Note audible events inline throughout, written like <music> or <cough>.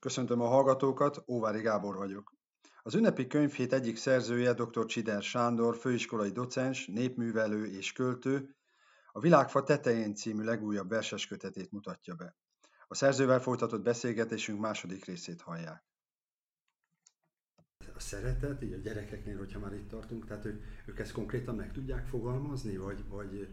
Köszöntöm a hallgatókat, Óvári Gábor vagyok. Az ünnepi könyvhét egyik szerzője dr. Csider Sándor, főiskolai docens, népművelő és költő, a Világfa tetején című legújabb verses kötetét mutatja be. A szerzővel folytatott beszélgetésünk második részét hallják. A szeretet, így a gyerekeknél, hogyha már itt tartunk, tehát ők, ők ezt konkrétan meg tudják fogalmazni, vagy, vagy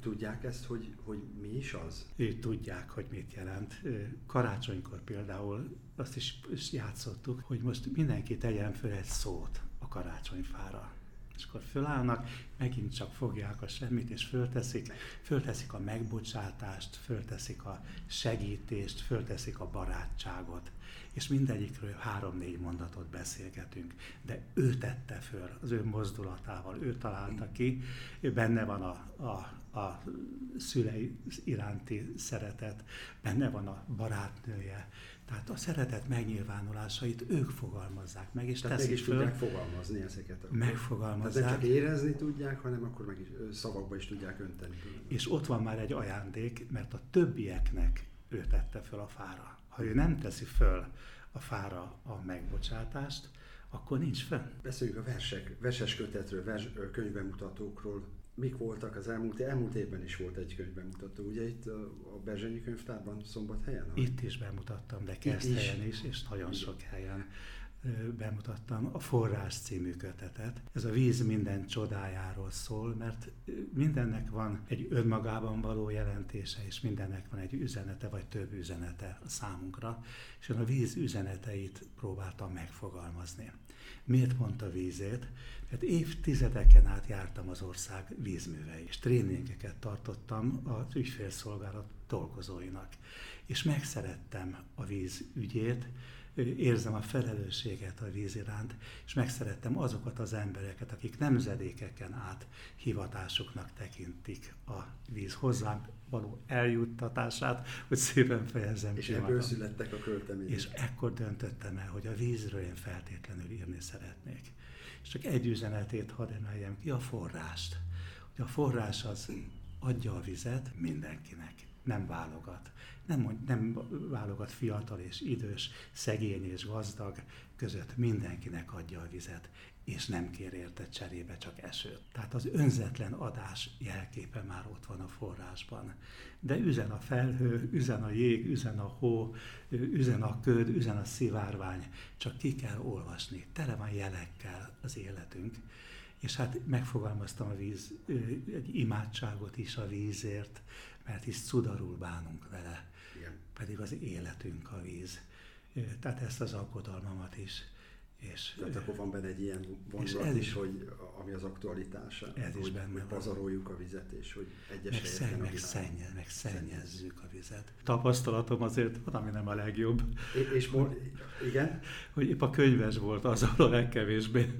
tudják ezt, hogy, hogy mi is az? Ők tudják, hogy mit jelent. Karácsonykor például azt is játszottuk, hogy most mindenki tegyen föl egy szót a karácsonyfára. És akkor fölállnak, megint csak fogják a semmit, és fölteszik, fölteszik a megbocsátást, fölteszik a segítést, fölteszik a barátságot. És mindegyikről három-négy mondatot beszélgetünk. De ő tette föl, az ő mozdulatával, ő találta ki, benne van a, a, a szülei iránti szeretet, benne van a barátnője, tehát a szeretet megnyilvánulásait ők fogalmazzák meg, és Tehát teszik meg is föl, tudják fogalmazni ezeket. Akkor. Megfogalmazzák. Tehát nem csak érezni tudják, hanem akkor meg is szavakba is tudják önteni. És ott van már egy ajándék, mert a többieknek ő tette föl a fára. Ha ő nem teszi föl a fára a megbocsátást, akkor nincs fönn. Beszéljünk a versek, verses kötetről, vers, könyvbemutatókról mik voltak az elmúlt, elmúlt évben is volt egy könyvbemutató, ugye itt a Berzsenyi könyvtárban Szombathelyen? Itt is bemutattam, de helyen is, és nagyon sok helyen bemutattam a Forrás című kötetet. Ez a víz minden csodájáról szól, mert mindennek van egy önmagában való jelentése, és mindennek van egy üzenete, vagy több üzenete a számunkra, és én a víz üzeneteit próbáltam megfogalmazni. Miért mondta vízét? Mert évtizedeken át jártam az ország vízművei, és tréningeket tartottam az ügyfélszolgálat dolgozóinak. És megszerettem a víz ügyét, érzem a felelősséget a víz iránt, és megszerettem azokat az embereket, akik nemzedékeken át hivatásuknak tekintik a víz hozzám való eljuttatását, hogy szépen fejezem És ebből születtek a költemények. És ekkor döntöttem el, hogy a vízről én feltétlenül írni szeretnék. És csak egy üzenetét hadd emeljem ki, a forrást. Hogy a forrás az adja a vizet mindenkinek, nem válogat. Nem, nem válogat fiatal és idős, szegény és gazdag között, mindenkinek adja a vizet, és nem kér érte cserébe csak esőt. Tehát az önzetlen adás jelképe már ott van a forrásban. De üzen a felhő, üzen a jég, üzen a hó, üzen a köd, üzen a szivárvány, csak ki kell olvasni. Tele van jelekkel az életünk. És hát megfogalmaztam a víz, egy imádságot is a vízért, mert hisz cudarul bánunk vele. Pedig az életünk a víz. Tehát ezt az aggodalmamat is. És, Tehát akkor van benne egy ilyen vonzat is, hogy ami az aktualitása, ez hogy, is benne hogy pazaroljuk a vizet, és hogy egyes meg, szenny, meg, szennyez, meg szennyezzük a vizet. Tapasztalatom azért van, ami nem a legjobb. És, és most, igen? Hogy épp a könyves volt az, ahol a legkevésbé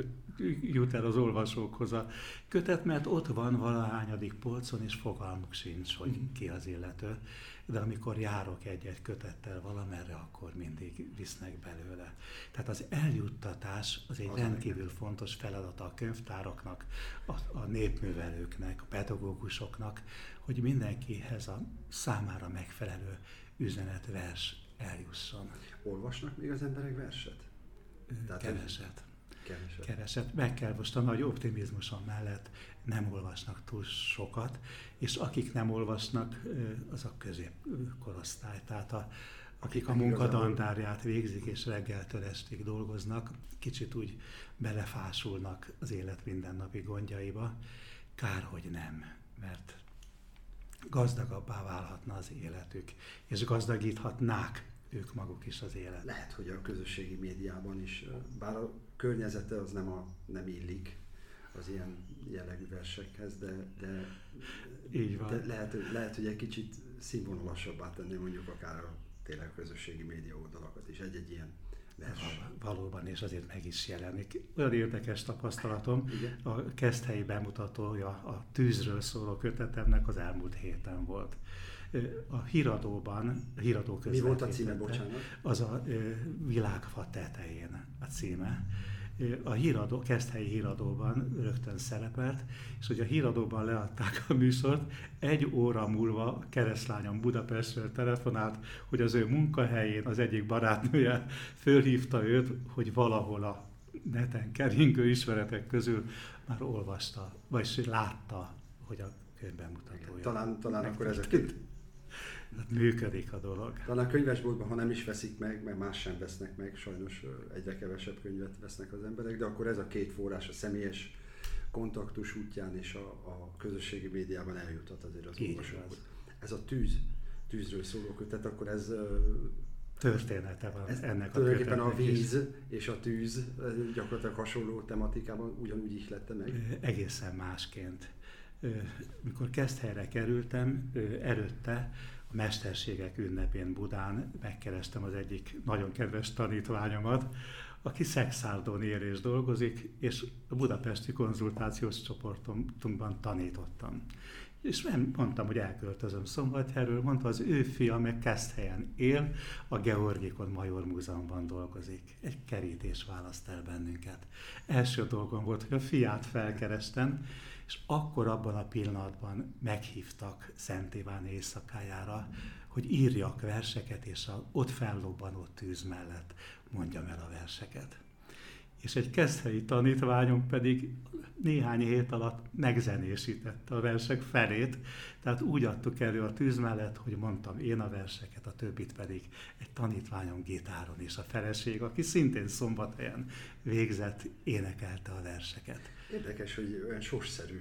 jut el az olvasókhoz a kötet, mert ott van valahányadik polcon, és fogalmuk sincs, hogy mhm. ki az illető. De amikor járok egy-egy kötettel valamerre, akkor mindig visznek belőle. Tehát az eljuttatás az egy az rendkívül meg. fontos feladata a könyvtáraknak, a, a népművelőknek, a pedagógusoknak, hogy mindenkihez a számára megfelelő üzenet, vers eljusson. Olvasnak még az emberek verset? Tehát keveset. Keveset. keveset. Meg kell most a nagy optimizmuson mellett nem olvasnak túl sokat, és akik nem olvasnak, az a középkorosztály. Tehát a, akik a munkadandárját végzik, és reggeltől estig dolgoznak, kicsit úgy belefásulnak az élet mindennapi gondjaiba. Kár, hogy nem, mert gazdagabbá válhatna az életük, és gazdagíthatnák ők maguk is az élet. Lehet, hogy a közösségi médiában is, bár a környezete az nem, a, nem illik az ilyen jellegű versekhez, de, de, Így van. de lehet, lehet, hogy egy kicsit színvonalasabbá tenni mondjuk akár a tényleg a közösségi média oldalakat is egy-egy ilyen vers. Valóban, és azért meg is jelenik. Olyan érdekes tapasztalatom, Igen. a Keszthelyi bemutatója a tűzről szóló kötetemnek az elmúlt héten volt a híradóban, a híradó Mi volt a címe, bocsánat? Az a Világfa tetején a címe. a híradó, Keszthelyi híradóban rögtön szerepelt, és hogy a híradóban leadták a műsort, egy óra múlva keresztlányom Budapestről telefonált, hogy az ő munkahelyén az egyik barátnője fölhívta őt, hogy valahol a neten keringő ismeretek közül már olvasta, vagy látta, hogy a könyvben mutatója. Talán, talán akkor ez a Hát működik a dolog. Talán a könyvesboltban, ha nem is veszik meg, mert más sem vesznek meg, sajnos egyre kevesebb könyvet vesznek az emberek, de akkor ez a két forrás, a személyes kontaktus útján és a, a közösségi médiában eljutott azért az olvasókhoz. Ez a tűz, tűzről szóló kötet, akkor ez története van ez ennek a Tulajdonképpen a víz is. és a tűz gyakorlatilag hasonló tematikában ugyanúgy ihlette meg? Egészen másként. Mikor Keszthelyre kerültem, előtte mesterségek ünnepén Budán megkerestem az egyik nagyon kedves tanítványomat, aki Szexárdon él és dolgozik, és a budapesti konzultációs csoportunkban tanítottam. És mondtam, hogy elköltözöm Szombathelyről, mondta, az ő fia meg Keszthelyen él, a Georgikon Major Múzeumban dolgozik. Egy kerítés választ el bennünket. Első dolgom volt, hogy a fiát felkerestem, és akkor abban a pillanatban meghívtak Szent Iván éjszakájára, hogy írjak verseket, és a ott fellobbanó tűz mellett mondjam el a verseket. És egy keszthelyi tanítványom pedig néhány hét alatt megzenésítette a versek felét, tehát úgy adtuk elő a tűz mellett, hogy mondtam én a verseket, a többit pedig egy tanítványom gitáron és a feleség, aki szintén szombathelyen végzett, énekelte a verseket. Érdekes, hogy olyan sorszerű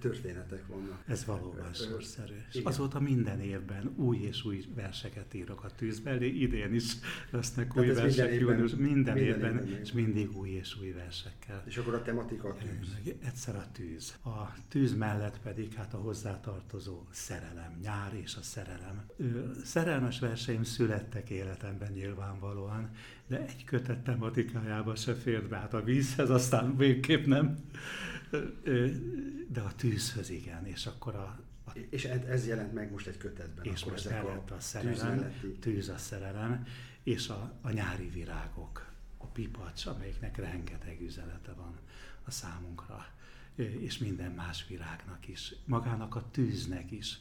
történetek vannak. Ez valóban sorszerű. És Igen. azóta minden évben új és új verseket írok a tűzbe, idén is lesznek új versek, minden évben, minden, minden évben, évben és mindig új és új versekkel. És akkor a tematika a tűz. Egyszer a tűz. A tűz mellett pedig hát a hozzátartozó szerelem, nyár és a szerelem. Szerelmes verseim születtek életemben nyilvánvalóan, de egy kötet tematikájába se fért be. Hát a vízhez aztán végképp nem, de a tűzhöz igen, és akkor a, a és ez jelent meg most egy kötetben. És akkor most elett a, a szerelem, tűz, tűz a szerelem, és a, a nyári virágok, a pipacs, amelyiknek rengeteg üzenete van a számunkra, és minden más virágnak is, magának a tűznek is.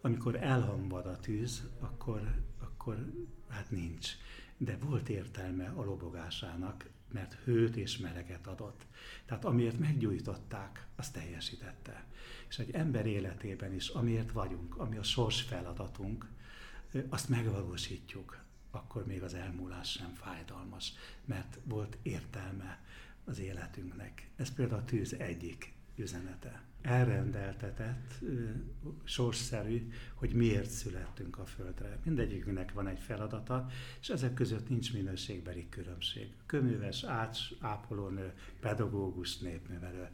Amikor elhambad a tűz, akkor, akkor hát nincs de volt értelme a lobogásának, mert hőt és meleget adott. Tehát amiért meggyújtották, azt teljesítette. És egy ember életében is, amiért vagyunk, ami a sors feladatunk, azt megvalósítjuk, akkor még az elmúlás sem fájdalmas, mert volt értelme az életünknek. Ez például a tűz egyik üzenete elrendeltetett, sorsszerű, hogy miért születtünk a Földre. Mindegyikünknek van egy feladata, és ezek között nincs minőségbeli különbség. Köműves, ács, ápolónő, pedagógus, népművelő,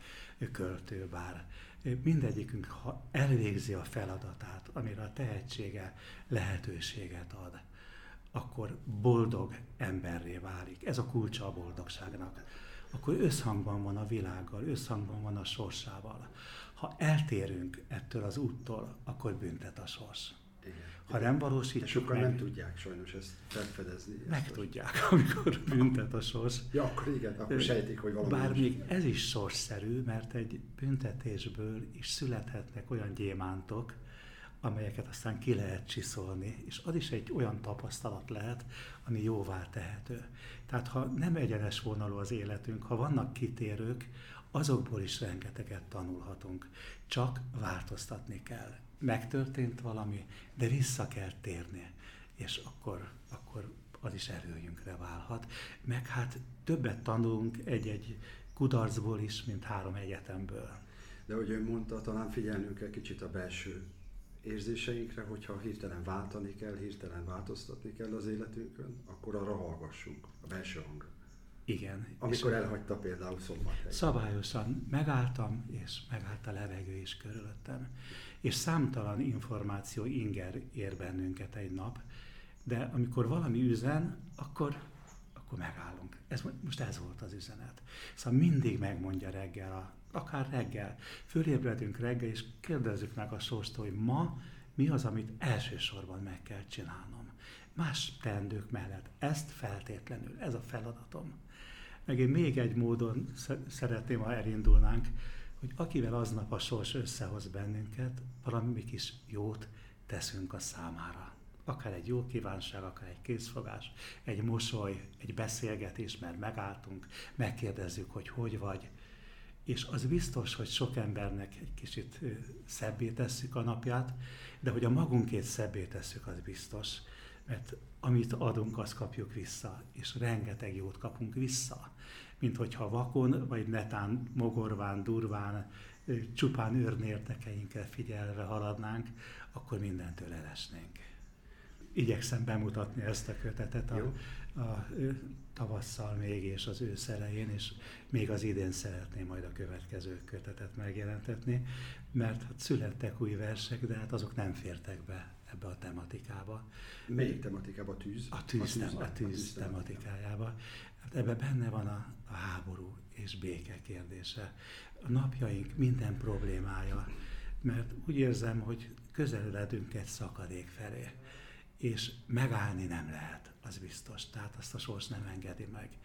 költő, bár mindegyikünk, ha elvégzi a feladatát, amire a tehetsége lehetőséget ad, akkor boldog emberré válik. Ez a kulcsa a boldogságnak akkor összhangban van a világgal, összhangban van a sorsával. Ha eltérünk ettől az úttól, akkor büntet a sors. Igen. Ha nem valósítjuk sokan meg, nem tudják sajnos ezt felfedezni. Ezt meg tudják, <laughs> amikor büntet a sors. Ja, akkor igen, akkor sejtik, hogy valami Bár még ez is sorsszerű, mert egy büntetésből is születhetnek olyan gyémántok, amelyeket aztán ki lehet csiszolni, és az is egy olyan tapasztalat lehet, ami jóvá tehető. Tehát ha nem egyenes vonalú az életünk, ha vannak kitérők, azokból is rengeteget tanulhatunk. Csak változtatni kell. Megtörtént valami, de vissza kell térni, és akkor, akkor az is erőjünkre válhat. Meg hát többet tanulunk egy-egy kudarcból is, mint három egyetemből. De hogy ön mondta, talán figyelnünk kell kicsit a belső érzéseinkre, hogyha hirtelen váltani kell, hirtelen változtatni kell az életünkön, akkor arra hallgassunk, a belső hangra. Igen. Amikor elhagyta például Szombathely. Szabályosan megálltam, és megállt a levegő is körülöttem. És számtalan információ inger ér bennünket egy nap, de amikor valami üzen, akkor, akkor megállunk. Ez, most ez volt az üzenet. Szóval mindig megmondja reggel a akár reggel. Fölébredünk reggel, és kérdezzük meg a sorstól, hogy ma mi az, amit elsősorban meg kell csinálnom. Más teendők mellett. Ezt feltétlenül, ez a feladatom. Meg én még egy módon szeretném, ha elindulnánk, hogy akivel aznap a sors összehoz bennünket, valami kis jót teszünk a számára. Akár egy jó kívánság, akár egy készfogás, egy mosoly, egy beszélgetés, mert megálltunk, megkérdezzük, hogy hogy vagy, és az biztos, hogy sok embernek egy kicsit szebbé tesszük a napját, de hogy a magunkét szebbé tesszük, az biztos, mert amit adunk, azt kapjuk vissza, és rengeteg jót kapunk vissza, mint hogyha vakon, vagy netán, mogorván, durván, csupán őrnérdekeinkkel figyelve haladnánk, akkor mindentől elesnénk. Igyekszem bemutatni ezt a kötetet a, a tavasszal még, és az ősz elején, és még az idén szeretném majd a következő kötetet megjelentetni, mert hát születtek új versek, de hát azok nem fértek be ebbe a tematikába. Melyik tematikába? A tűz? A tűz, a tűz, a tűz, a tűz tematikájába. Hát ebben benne van a, a háború és béke kérdése. A napjaink minden problémája, mert úgy érzem, hogy közeledünk egy szakadék felé, és megállni nem lehet az biztos. Tehát azt a sors nem engedi meg.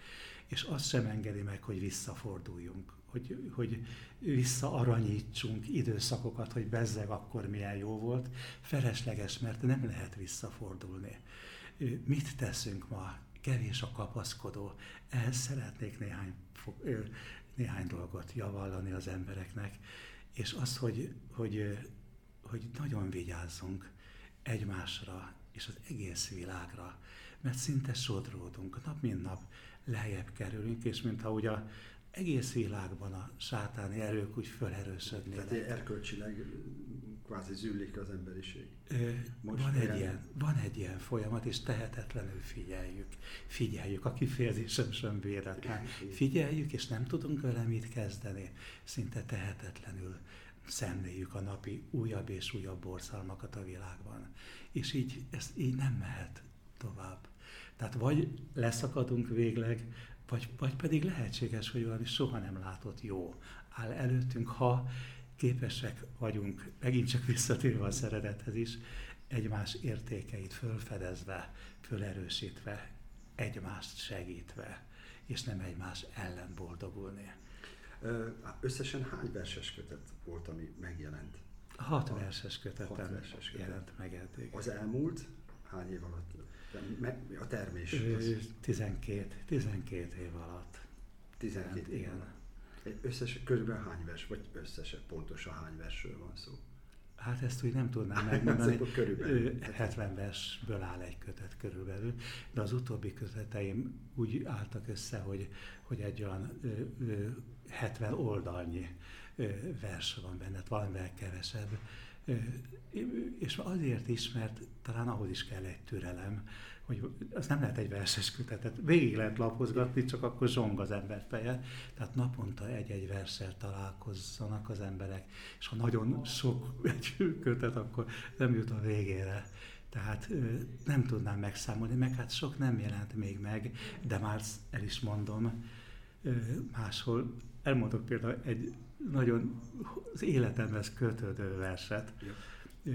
És azt sem engedi meg, hogy visszaforduljunk, hogy, hogy visszaaranyítsunk időszakokat, hogy bezzeg akkor milyen jó volt. Felesleges, mert nem lehet visszafordulni. Mit teszünk ma? Kevés a kapaszkodó. Ehhez szeretnék néhány, néhány dolgot javallani az embereknek. És az, hogy, hogy, hogy nagyon vigyázzunk egymásra és az egész világra mert szinte sodródunk, nap mint nap lejjebb kerülünk, és mintha ugye egész világban a sátáni erők úgy fölerősödnének. Tehát erkölcsileg kvázi züllik az emberiség. Most van, egy ilyen, van egy ilyen folyamat, és tehetetlenül figyeljük. Figyeljük, a kifejezésem sem véletlen. Figyeljük, és nem tudunk vele mit kezdeni. Szinte tehetetlenül szemléljük a napi újabb és újabb borzalmakat a világban. És így, ez így nem mehet tovább. Tehát vagy leszakadunk végleg, vagy, vagy pedig lehetséges, hogy valami soha nem látott jó áll előttünk, ha képesek vagyunk, megint csak visszatérve a szeretethez is, egymás értékeit fölfedezve, fölerősítve, egymást segítve, és nem egymás ellen boldogulni. Összesen hány verses kötet volt, ami megjelent? Hat verses kötetem hat verses kötet. jelent meg eddig. Az elmúlt hány év alatt? A termés. Az... 12, 12 év alatt. 12 év igen. Alatt. Összes, körülbelül hány vers, vagy összesen pontosan hány versről van szó? Hát ezt úgy nem tudnám megmondani. <laughs> körülbelül. 70 versből áll egy kötet körülbelül, de az utóbbi köteteim úgy álltak össze, hogy, hogy egy olyan 70 oldalnyi vers van benne, valamivel kevesebb és azért is, mert talán ahhoz is kell egy türelem, hogy az nem lehet egy verses kötetet. Végig lehet lapozgatni, csak akkor zsong az ember feje. Tehát naponta egy-egy versel találkozzanak az emberek, és ha nagyon sok egy kötet, akkor nem jut a végére. Tehát nem tudnám megszámolni, meg hát sok nem jelent még meg, de már el is mondom, máshol elmondok például egy nagyon az életemhez kötődő verset. Ja.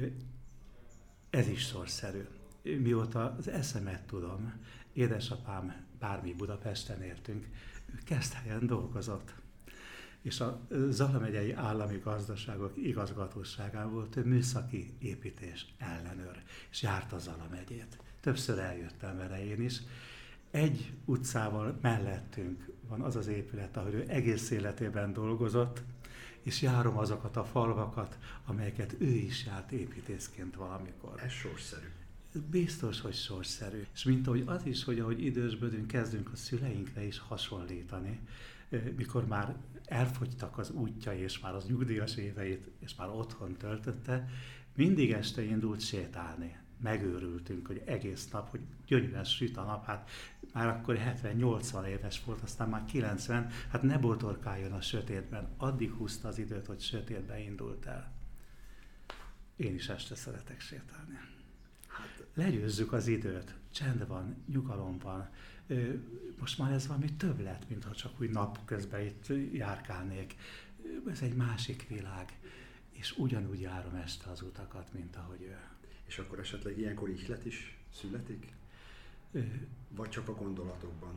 Ez is sorszerű. Mióta az eszemet tudom, édesapám bármi Budapesten értünk, ő Keszthelyen dolgozott. És a Zala megyei állami gazdaságok igazgatóságán volt ő műszaki építés ellenőr, és járt a Zala megyét. Többször eljöttem vele én is. Egy utcával mellettünk van az az épület, ahol ő egész életében dolgozott, és járom azokat a falvakat, amelyeket ő is járt építészként valamikor. Ez sorszerű. Biztos, hogy sorszerű. És mint ahogy az is, hogy ahogy idősbödünk, kezdünk a szüleinkre is hasonlítani, mikor már elfogytak az útja, és már az nyugdíjas éveit, és már otthon töltötte, mindig este indult sétálni megőrültünk, hogy egész nap, hogy gyönyörűen süt a nap, hát már akkor 70-80 éves volt, aztán már 90, hát ne botorkáljon a sötétben, addig húzta az időt, hogy sötétbe indult el. Én is este szeretek sétálni. Hát legyőzzük az időt, csend van, nyugalom van. Most már ez valami több lett, mintha csak úgy napközben itt járkálnék. Ez egy másik világ, és ugyanúgy járom este az utakat, mint ahogy ő. És akkor esetleg ilyenkor ihlet is születik? Vagy csak a gondolatokban?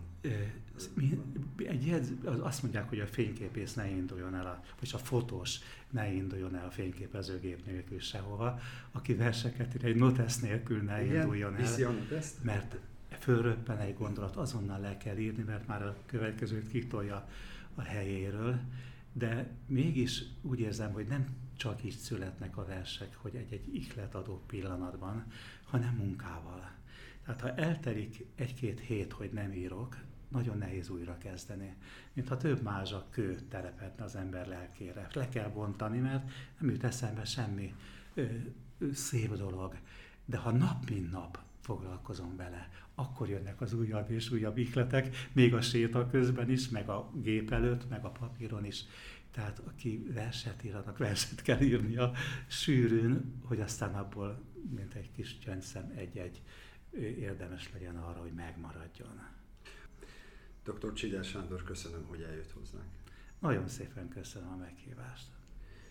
Egy azt mondják, hogy a fényképész ne induljon el, a, vagy a fotós ne induljon el a fényképezőgép nélkül sehova, aki verseket ír, egy notesz nélkül ne Igen, induljon el, mert fölröppen egy gondolat, azonnal le kell írni, mert már a következőt kitolja a helyéről, de mégis úgy érzem, hogy nem csak így születnek a versek, hogy egy-egy ihlet adó pillanatban, hanem munkával. Tehát ha eltelik egy-két hét, hogy nem írok, nagyon nehéz újra kezdeni. Mintha több mázsa kő telepedne az ember lelkére. Le kell bontani, mert nem jut eszembe semmi ö, ö, szép dolog. De ha nap mint nap foglalkozom vele, akkor jönnek az újabb és újabb ihletek, még a séta közben is, meg a gép előtt, meg a papíron is. Tehát aki verset ír, annak verset kell írnia sűrűn, hogy aztán abból, mint egy kis gyöngyszem, egy-egy érdemes legyen arra, hogy megmaradjon. Dr. Csider Sándor, köszönöm, hogy eljött hozzánk. Nagyon szépen köszönöm a meghívást.